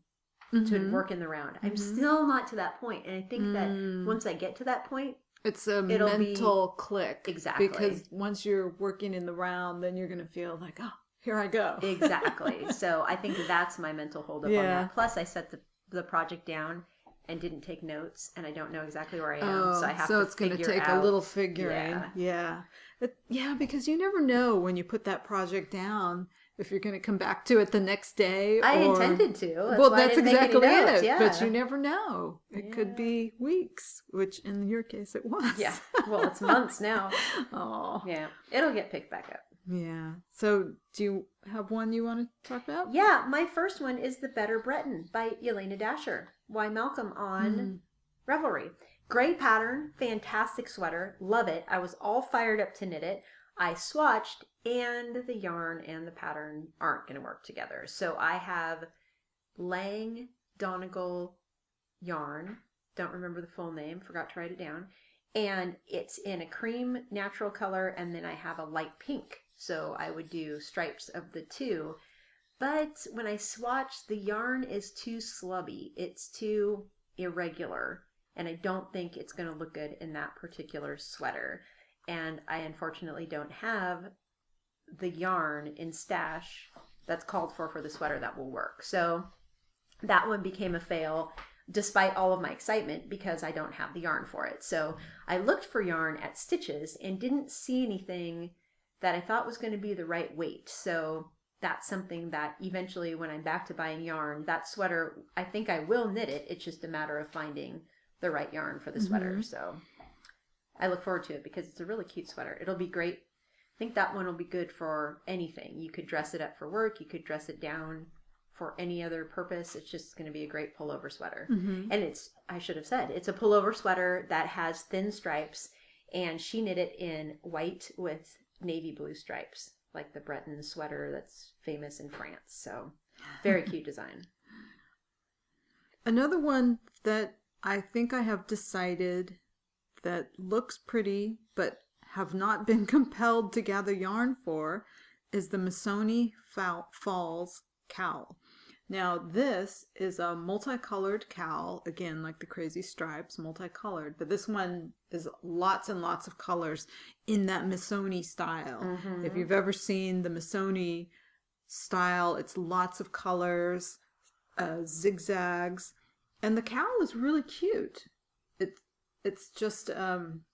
to Mhm. work in the round. I'm Mhm. still not to that point, and I think that Mm. once I get to that point, It's a It'll be- mental click. Exactly. Because once you're working in the round, then you're going to feel like, oh, here I go. exactly. <laughs> so I think that's my mental holdup on that. Plus, I set the the project down and didn't take notes, and I don't know exactly where I am, Oh, so I oh, have so to. So it's going to take out- a little figuring. Yeah. Yeah. It- yeah, because you never know when you put that project down if you're going to come back to it the next day. I or... intended to. That's well, that's didn't make any exactly notes, it. Yeah. But you never know. It Yeah. could be weeks, which in your case it was. Yeah. Well, it's months now. <laughs> oh. Yeah. It'll get picked back up. Yeah. So, do you have one you want to talk about? Yeah, my first one is The Better Breton by Elena Dasher. Why Malcolm on Mm. Ravelry. Great pattern, fantastic sweater, love it. I was all fired up to knit it. I swatched, and the yarn and the pattern aren't going to work together. So I have Lang Donegal yarn. Don't remember the full name, forgot to write it down. And it's in a cream natural color, and then I have a light pink. So I would do stripes of the two. But when I swatch, the yarn is too slubby. It's too irregular. And I don't think it's going to look good in that particular sweater. And I unfortunately don't have the yarn in stash that's called for for the sweater that will work. So that one became a fail despite all of my excitement because I don't have the yarn for it. So I looked for yarn at Stitches and didn't see anything that I thought was going to be the right weight. So that's something that eventually when I'm back to buying yarn, that sweater, I think I will knit it. It's just a matter of finding the right yarn for the sweater. So I look forward to it because it's a really cute sweater. It'll be great. I think that one will be good for anything. You could dress it up for work, you could dress it down for any other purpose. It's just going to be a great pullover sweater. Mhm. And it's, I should have said, it's a pullover sweater that has thin stripes, and she knit it in white with navy blue stripes, like the Breton sweater that's famous in France. So, very <laughs> cute design. Another one that I think I have decided that looks pretty but have not been <laughs> compelled to gather yarn for is the Missoni Falls cowl. Now, this is a multicolored cowl, again, like the crazy stripes, multicolored, but this one is lots and lots of colors in that Missoni style. Mhm. If you've ever seen the Missoni style, it's lots of colors, uh, zigzags, and the cowl is really cute. It it's just um,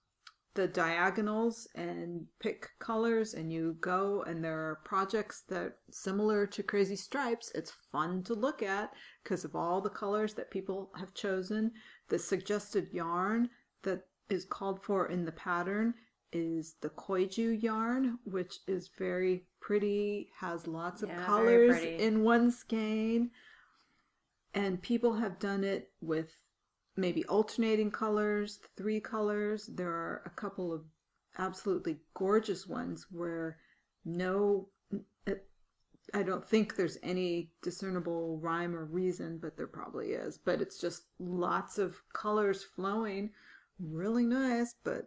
the diagonals and pick colors, and you go and there are projects that similar to Crazy Stripes. It's fun to look at because of all the colors that people have chosen, the suggested yarn that is called for in the pattern is the Koigu yarn, which is very pretty, has lots of Yeah, very colors in one skein. And people have done it with maybe alternating colors, three colors. There are a couple of absolutely gorgeous ones where no, uh, I don't think there's any discernible rhyme or reason, but there probably is. But it's just lots of colors flowing, really nice. But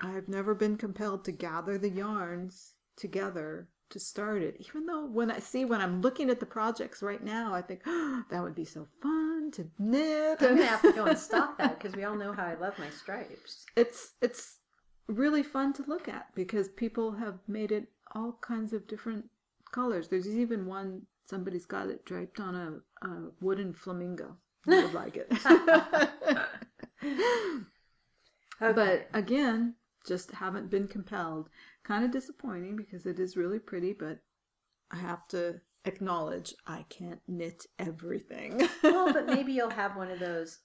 I've never been compelled to gather the yarns together to start it. Even though when I see when I'm looking at the projects right now, I think oh, that would be so fun to knit. I'm gonna have to go and <laughs> stalk that because we all know how I love my stripes. it's it's really fun to look at because people have made it all kinds of different colors. There's even one somebody's got it draped on a, a wooden flamingo. I would like it. <laughs> <laughs> But again, just haven't been compelled. Kind of disappointing because it is really pretty, but I have to acknowledge I can't knit everything. well, but <laughs> maybe you'll have one of those.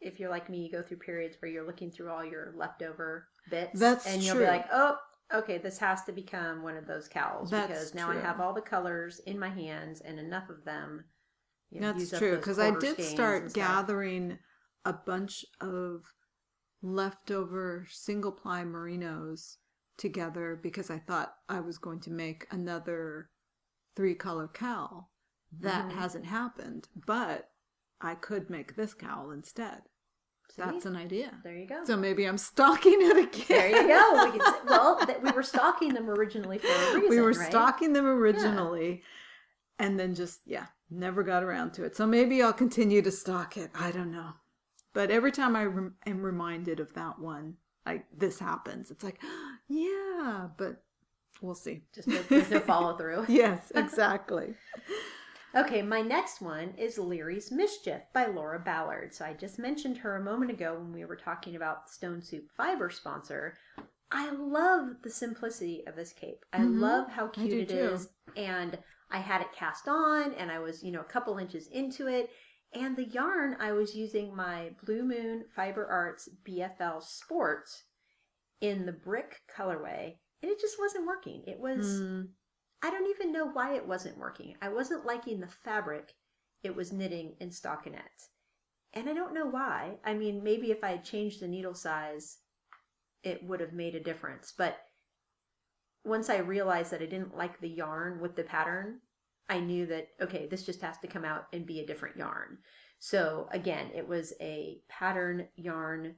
If you're like me, you go through periods where you're looking through all your leftover bits, That's and you'll true. be like, "Oh, okay, this has to become one of those cowls That's because now I have all the colors in my hands and enough of them." you know, That's true because I did start gathering a bunch of leftover single ply merinos together because I thought I was going to make another three color cowl. That Mhm. hasn't happened, but I could make this cowl instead. See? That's an idea. there you go. So maybe I'm stalking it again. there you go. We could <laughs> well, that we were stalking them originally for a reason. we were right? stalking them originally and then just yeah never got around to it so maybe i'll continue to stalk it i don't know but every time i rem- am reminded of that one like this happens it's like yeah but we'll see Just no, there's no follow through. <laughs> yes exactly Okay, my next one is Leary's Mischief by Laura Ballard. So I just mentioned her a moment ago when we were talking about Stone Soup Fiber sponsor. I love the simplicity of this cape. I Mhm. love how cute it too. is. And I had it cast on and I was, you know, a couple inches into it. And the yarn, I was using my Blue Moon Fiber Arts BFL Sport in the brick colorway. And it just wasn't working. It was Mm, I don't even know why it wasn't working. I wasn't liking the fabric it was knitting in stockinette. And I don't know why. I mean, maybe if I had changed the needle size, it would have made a difference. But once I realized that I didn't like the yarn with the pattern, I knew that, okay, this just has to come out and be a different yarn. So again, it was a pattern yarn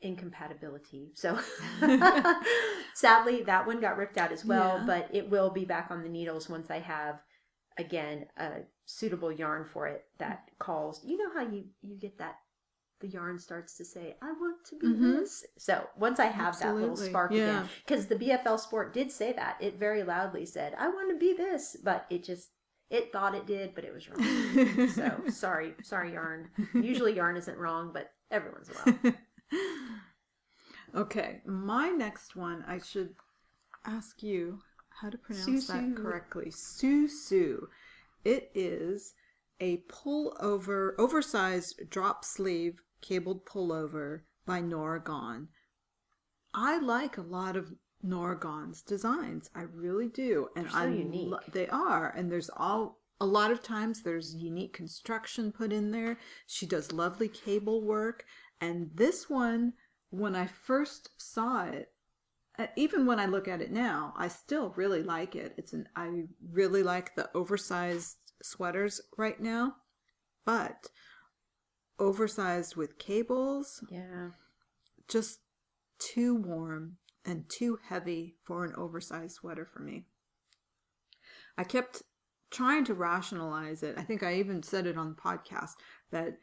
incompatibility. So <laughs> <laughs> sadly, that one got ripped out as well, Yeah. but it will be back on the needles once I have again a suitable yarn for it that calls. You know how you you get that the yarn starts to say, "I want to be Mhm. this." So once I have that little spark yeah. again, because the BFL Sport did say that it very loudly said, "I want to be this," but it just it thought it did, but it was wrong. so <laughs> sorry, sorry, yarn. Usually yarn isn't wrong, but everyone's once in a while. Okay my next one i should ask you how to pronounce that correctly susu it is a pullover oversized drop sleeve cabled pullover by Norah Gaughan. I like a lot of Norah Gaughan's designs. I really do, and so I unique. lo- they are, and there's all a lot of times there's unique construction put in there. She does lovely cable work, and this one, when I first saw it, uh, even when I look at it now, I still really like it. It's an I really like the oversized sweaters right now, but oversized with cables, Yeah. just too warm and too heavy for an oversized sweater for me. I kept trying to rationalize it. I think I even said it on the podcast that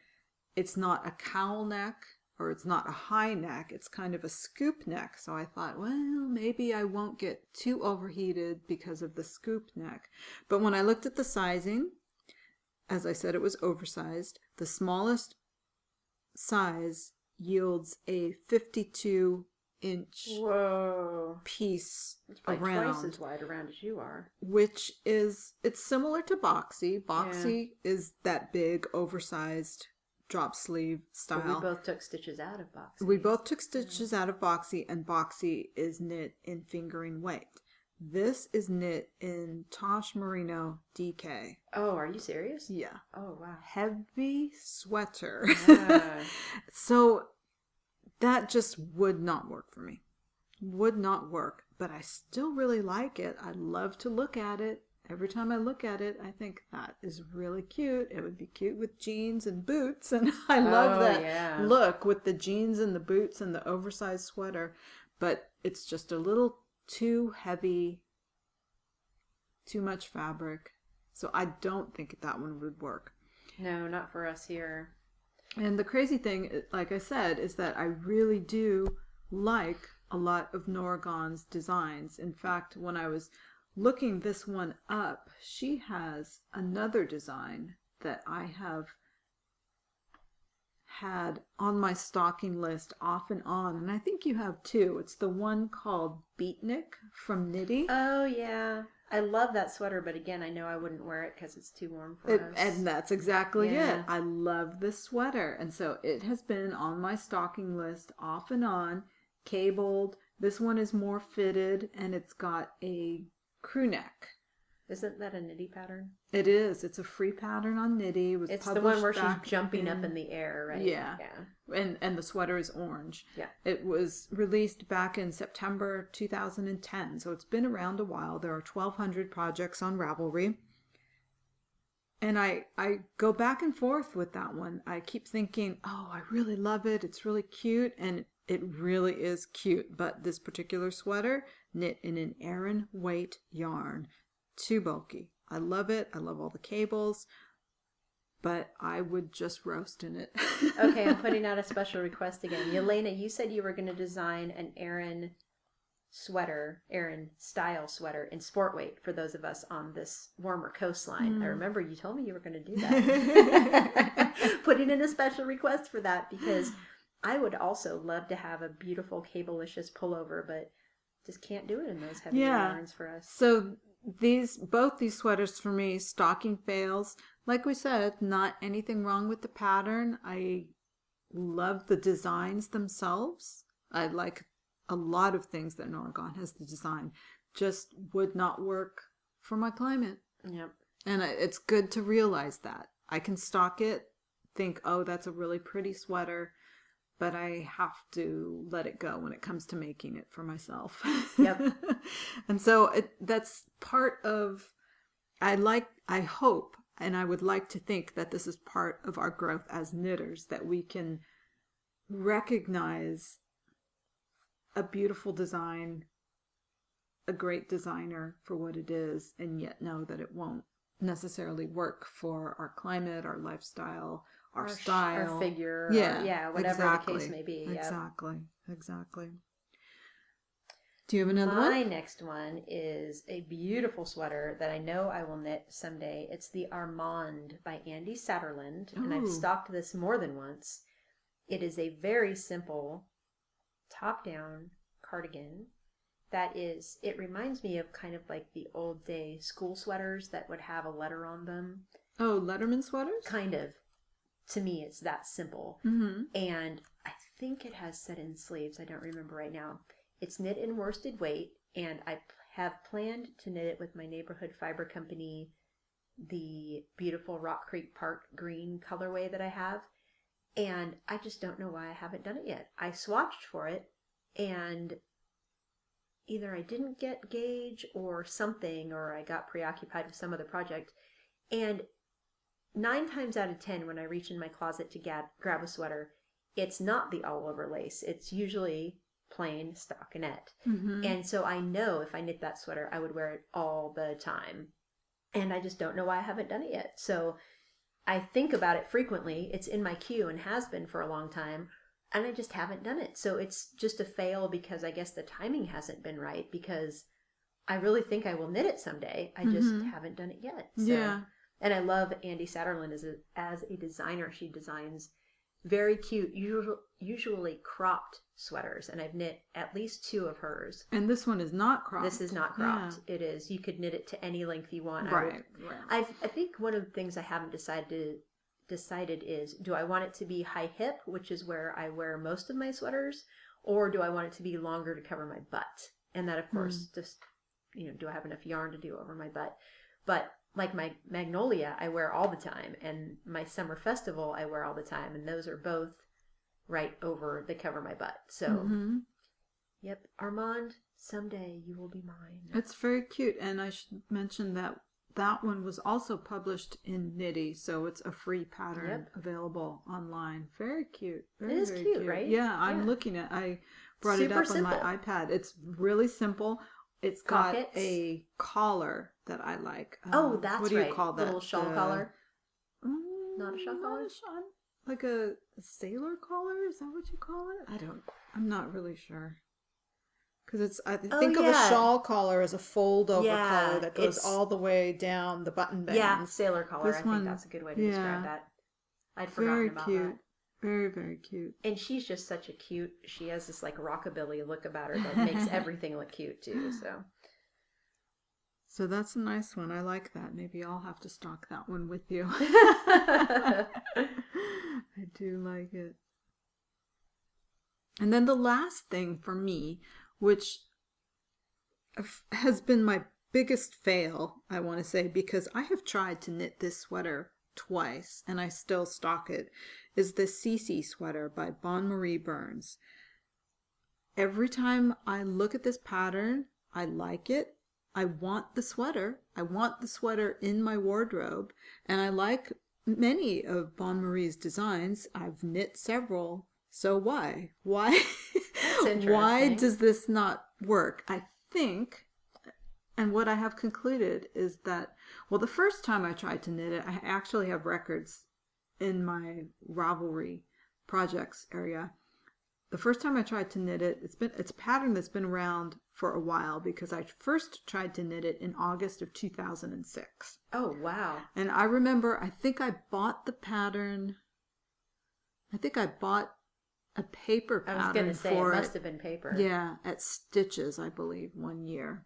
it's not a cowl neck or it's not a high neck, it's kind of a scoop neck. So I thought, well, maybe I won't get too overheated because of the scoop neck. But when I looked at the sizing, as I said, it was oversized. The smallest size yields a 52 inch Whoa. piece It's probably around twice as wide around as you are. which is it's similar to boxy boxy is that big oversized drop sleeve But style. we both took stitches out of box. We both took stitches out of boxy, and boxy is knit in fingering weight. This is knit in Tosh Merino DK. Oh, are you serious? Yeah. Oh wow. Heavy sweater. Ah. <laughs> so that just would not work for me. Would not work. But I still really like it. I love to look at it. Every time I look at it, I think that is really cute. It would be cute with jeans and boots. <laughs> And I love Oh, that yeah. look with the jeans and the boots and the oversized sweater. But it's just a little too heavy, too much fabric. So I don't think that one would work. no, not for us here. And the crazy thing, like I said, is that I really do like a lot of Norah Gaughan's designs. In fact, when I was looking this one up, she has another design that I have had on my stalking list off and on, and I think you have too. It's the one called Beatnik from Knitty. Oh yeah, I love that sweater, but again, I know I wouldn't wear it because it's too warm for It, us. and that's exactly Yeah. it. I love this sweater. And so it has been on my stalking list off and on, cabled. This one is more fitted and it's got a crew neck. Isn't that a Knitty pattern? It is. It's a free pattern on Knitty. It was It's the one where she's jumping up in the air, right? Yeah. Yeah. and and the sweater is orange. Yeah. It was released back in September 2010, so it's been around a while. There are 1200 projects on Ravelry. And I I go back and forth with that one. I keep thinking, "Oh, I really love it. It's really cute." And it really is cute, but this particular sweater knit in an Aran weight yarn, too bulky. I love it. I love all the cables, but I would just roast in it. <laughs> Okay, I'm putting out a special request again. Yelena, you said you were going to design an Aran sweater, Aran style sweater in sport weight for those of us on this warmer coastline. I hmm. remember you told me you were going to do that. <laughs> putting in a special request for that because I would also love to have a beautiful cable-licious pullover, but just can't do it in those heavy Yeah. yarns for us. So these both these sweaters for me stalking fails. Like we said, not anything wrong with the pattern. I love the designs themselves. I like a lot of things that Norah Gaughan has to design. Just would not work for my climate. Yep. And it's good to realize that. I can stalk it, think, oh, that's a really pretty sweater, but I have to let it go when it comes to making it for myself. Yep. <laughs> and so it, that's part of, I like, I hope, and I would like to think that this is part of our growth as knitters, that we can recognize a beautiful design, a great designer for what it is, and yet know that it won't necessarily work for our climate, our lifestyle, our, sh- style, our figure, Yeah, or, yeah, whatever exactly, the case may be. Yep. Exactly, exactly. Do you have another My one? My next one is a beautiful sweater that I know I will knit someday. It's the Armand by Andi Satterlund, and I've Ooh. stalked this more than once. It is a very simple top down cardigan that is, it reminds me of kind of like the old day school sweaters that would have a letter on them. Oh, Letterman sweaters. Kind of, to me, it's that simple Mm-hmm. and I think it has set in sleeves. I don't remember right now. It's knit in worsted weight, and I have planned to knit it with my neighborhood fiber company, the beautiful Rock Creek Park green colorway that I have. And I just don't know why I haven't done it yet. I swatched for it, and either I didn't get gauge or something, or I got preoccupied with some other project. And nine times out of ten, when I reach in my closet to ga- grab a sweater, it's not the all over lace. It's usually plain stockinette. Mm-hmm. And so I know if I knit that sweater, I would wear it all the time. And I just don't know why I haven't done it yet. So I think about it frequently. It's in my queue and has been for a long time. And I just haven't done it. So it's just a fail because I guess the timing hasn't been right because I really think I will knit it someday. I just Mhm. haven't done it yet. So. Yeah. And I love Andi Satterlund as a, as a designer. She designs very cute, usual, usually cropped sweaters. And I've knit at least two of hers. And this one is not cropped. This is not cropped. It is. You could knit it to any length you want. Yeah. I would- Right. Right. I've, I think one of the things I haven't decided to decided is do I want it to be high hip, which is where I wear most of my sweaters, or do I want it to be longer to cover my butt? And that, of hmm. course, just, you know, do I have enough yarn to do over my butt? But like my magnolia, I wear all the time, and my summer festival, I wear all the time, and those are both right over the cover my butt. So, Mhm. yep, Armand, someday you will be mine. It's very cute, and I should mention that that one was also published in Knitty, so it's a free pattern Yep. available online. Very cute. Very, It is very cute, right? Yeah, I'm Yeah. looking at. I brought it Super up on my iPad. It's really simple. It's got Pockets. a collar that I like. oh, Um, that's what do you right. call The that? little shawl The- collar. Mm, Not a shawl collar? shawl- like a, a sailor collar? Is that what you call it? I don't. I'm not really sure. Because it's, I Oh, think of a shawl collar as a fold over Yeah, collar that goes all the way down the button bands. Yeah, sailor collar. This I think one- that's a good way to yeah. describe that. I'd forgotten very about cute. that. Very very cute. And she's just such a cute. She has this like rockabilly look about her that makes <laughs> everything look cute too. So So that's a nice one. I like that. Maybe I'll have to stalk that one with you. <laughs> <laughs> I do like it. And then the last thing for me, which has been my biggest fail, I want to say, because I have tried to knit this sweater twice and I still stalk it, is the Cece sweater by Bonne Marie Burns. Every time I look at this pattern, I like it. I want the sweater. I want the sweater in my wardrobe. And I like many of Bonne Marie's designs. I've knit several. So why? Why? <laughs> Why does this not work? I think, and what I have concluded is that, well, the first time I tried to knit it, I actually have records in my Ravelry projects area. The first time I tried to knit it, it's been it's a pattern that's been around for a while because I first tried to knit it in August of 2006. oh wow, And I remember, I think I bought the pattern. I think I bought a paper I pattern was gonna say it must it. have been paper. Yeah, at Stitches, I believe, one year.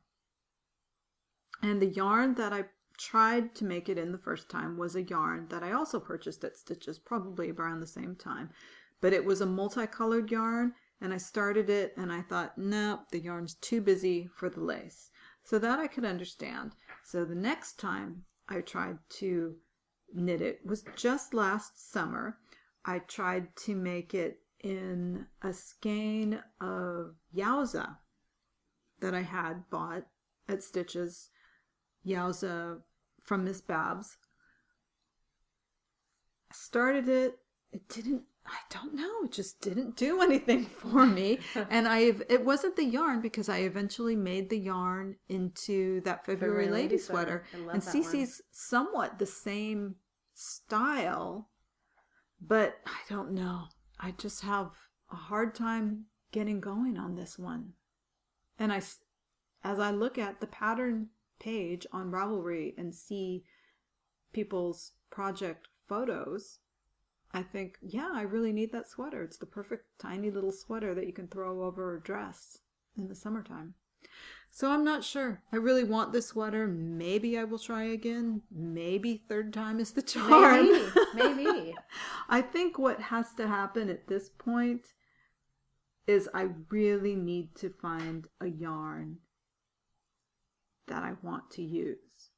And the yarn that I tried to make it in the first time was a yarn that I also purchased at Stitches, probably around the same time. But it was a multicolored yarn, and I started it and I thought, no, the yarn's too busy for the lace. So that I could understand. So the next time I tried to knit it was just last summer. I tried to make it in a skein of Yowza that I had bought at Stitches. Yowza from Miss Babs. I started it. It didn't. I don't know. It just didn't do <laughs> anything for me. <laughs> and I. It wasn't the yarn because I eventually made the yarn into that February, February lady sweater. sweater. And. Cece's somewhat the same style, but I don't know. I just have a hard time getting going on this one. And I, as I look at the pattern page on Ravelry and see people's project photos, I think, yeah, I really need that sweater. It's the perfect tiny little sweater that you can throw over a dress in the summertime. So I'm not sure. I really want this sweater. Maybe I will try again. Maybe third time is the charm. maybe, <laughs> maybe. I think what has to happen at this point is I really need to find a yarn that I want to use.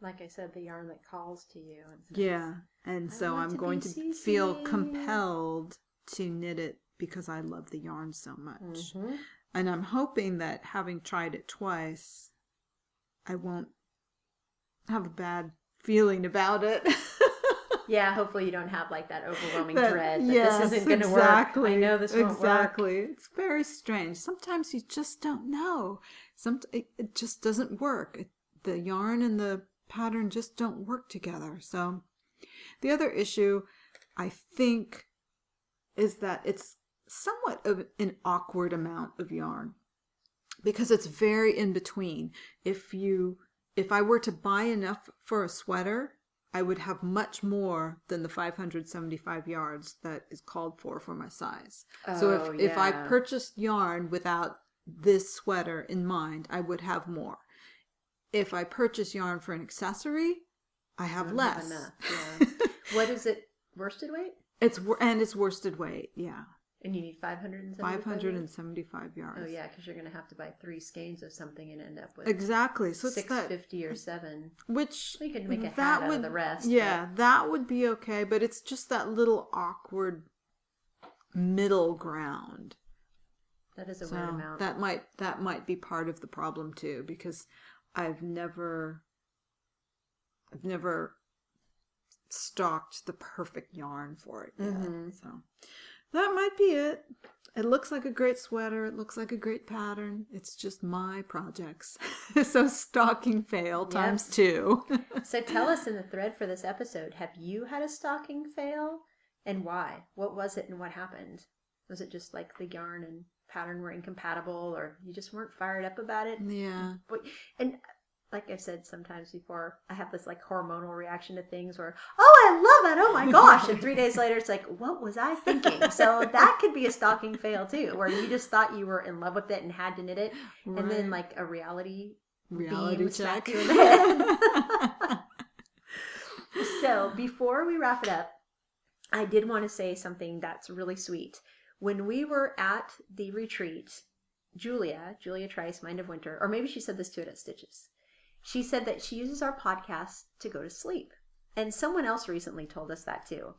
Like I said, the yarn that calls to you. And says, Yeah, and so I'm to going to feel compelled to knit it because I love the yarn so much. Mhm. And I'm hoping that having tried it twice, I won't have a bad feeling about it. <laughs> Yeah, hopefully you don't have like that overwhelming That- dread that yes, this isn't going to exactly, work. I know this won't work. exactly. It's very strange. Sometimes you just don't know. Some it, it just doesn't work. It, the yarn and the pattern just don't work together. So the other issue, I think, is that it's somewhat of an awkward amount of yarn because it's very in between. If you if I were to buy enough for a sweater, I would have much more than the 575 yards that is called for for my size. so Oh, if, if I purchased yarn without this sweater in mind, I would have more. If I purchase yarn for an accessory, I have don't have less. yeah. <laughs> what is it? Worsted weight? It's and it's worsted weight. Yeah, And you need 575 five hundred weight? and seventy-five yards. Oh yeah, because you're going to have to buy three skeins of something and end up with exactly. So it's six that or seven. which We could make a that hat out would of the rest. yeah, that would be okay. But it's just that little awkward middle ground. that is a So weird amount. that might that might be part of the problem too, because I've never I've never stocked the perfect yarn for it yet. Mhm. So that might be it. It looks like a great sweater. It looks like a great pattern. It's just my projects. <laughs> so stalking fail Yep. times two. <laughs> so tell us in the thread for this episode, have you had a stalking fail and why? What was it and what happened? Was it just like the yarn and pattern were incompatible or you just weren't fired up about it? yeah. But- And like I've said sometimes before, I have this like hormonal reaction to things where, oh, I love it, oh my <laughs> gosh. And three days later, it's like, what was I thinking? So that could be a stalking fail too, where you just thought you were in love with it and had to knit it. And then like a reality reality beam check. smacked you in the head. so before we wrap it up, I did want to say something that's really sweet. When we were at the retreat, Julia, Julia Trice, Mind of Winter, or maybe she said this to it at Stitches. She said that she uses our podcast to go to sleep. And someone else recently told us that too.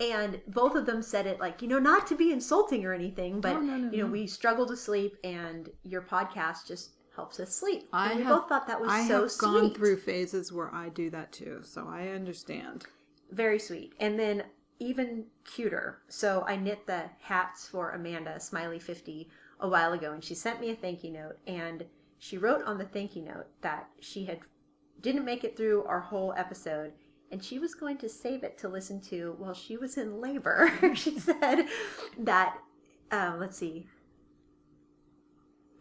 And both of them said it like, you know, not to be insulting or anything, but No, no, no, you know, no. we struggle to sleep and your podcast just helps us sleep. I and we have- both thought that was I so have sweet. gone through phases where I do that too, so I understand. very sweet. And then even cuter. So I knit the hats for Amanda, Smiley 50, a while ago, and she sent me a thank you note. And she wrote on the thank you note that she had didn't make it through our whole episode and she was going to save it to listen to while she was in labor. <laughs> she said that, um, let's see.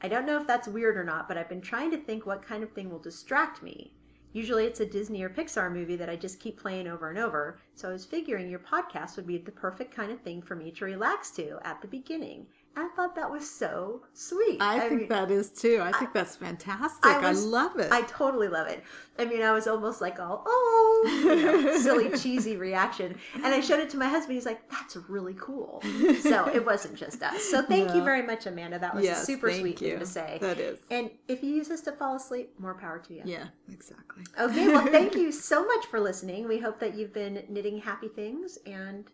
I don't know if that's weird or not, but I've been trying to think what kind of thing will distract me. Usually it's a Disney or Pixar movie that I just keep playing over and over, so I was figuring your podcast would be the perfect kind of thing for me to relax to at the beginning. I thought that was so sweet. I, think mean, that is too. I think that's fantastic. I I, love it. I totally love it. I mean, I was almost like all, oh, you know, <laughs> silly, cheesy reaction. And I showed it to my husband. He's like, that's really cool. So it <laughs> wasn't just us. So thank you very much, Amanda. That was yes, super sweet you. thing to say. That is. And if you use this to fall asleep, more power to you. Yeah, exactly. Okay, well, thank <laughs> you so much for listening. We hope that you've been knitting happy things, and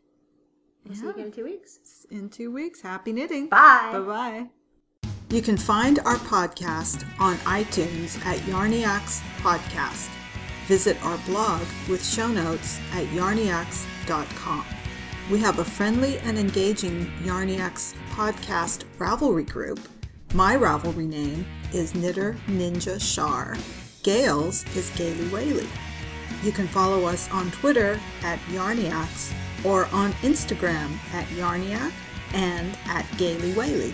we'll see you again in two weeks. In two weeks, happy knitting. Bye. Bye bye. You can find our podcast on iTunes at Yarniacs Podcast. Visit our blog with show notes at yarniacs.com. We have a friendly and engaging Yarniacs podcast Ravelry group. My Ravelry name is Knitter Ninja Shar. Gail's is Gaily Whaley. You can follow us on Twitter at Yarniacs or on Instagram at Yarniac and at Gaily Whaley.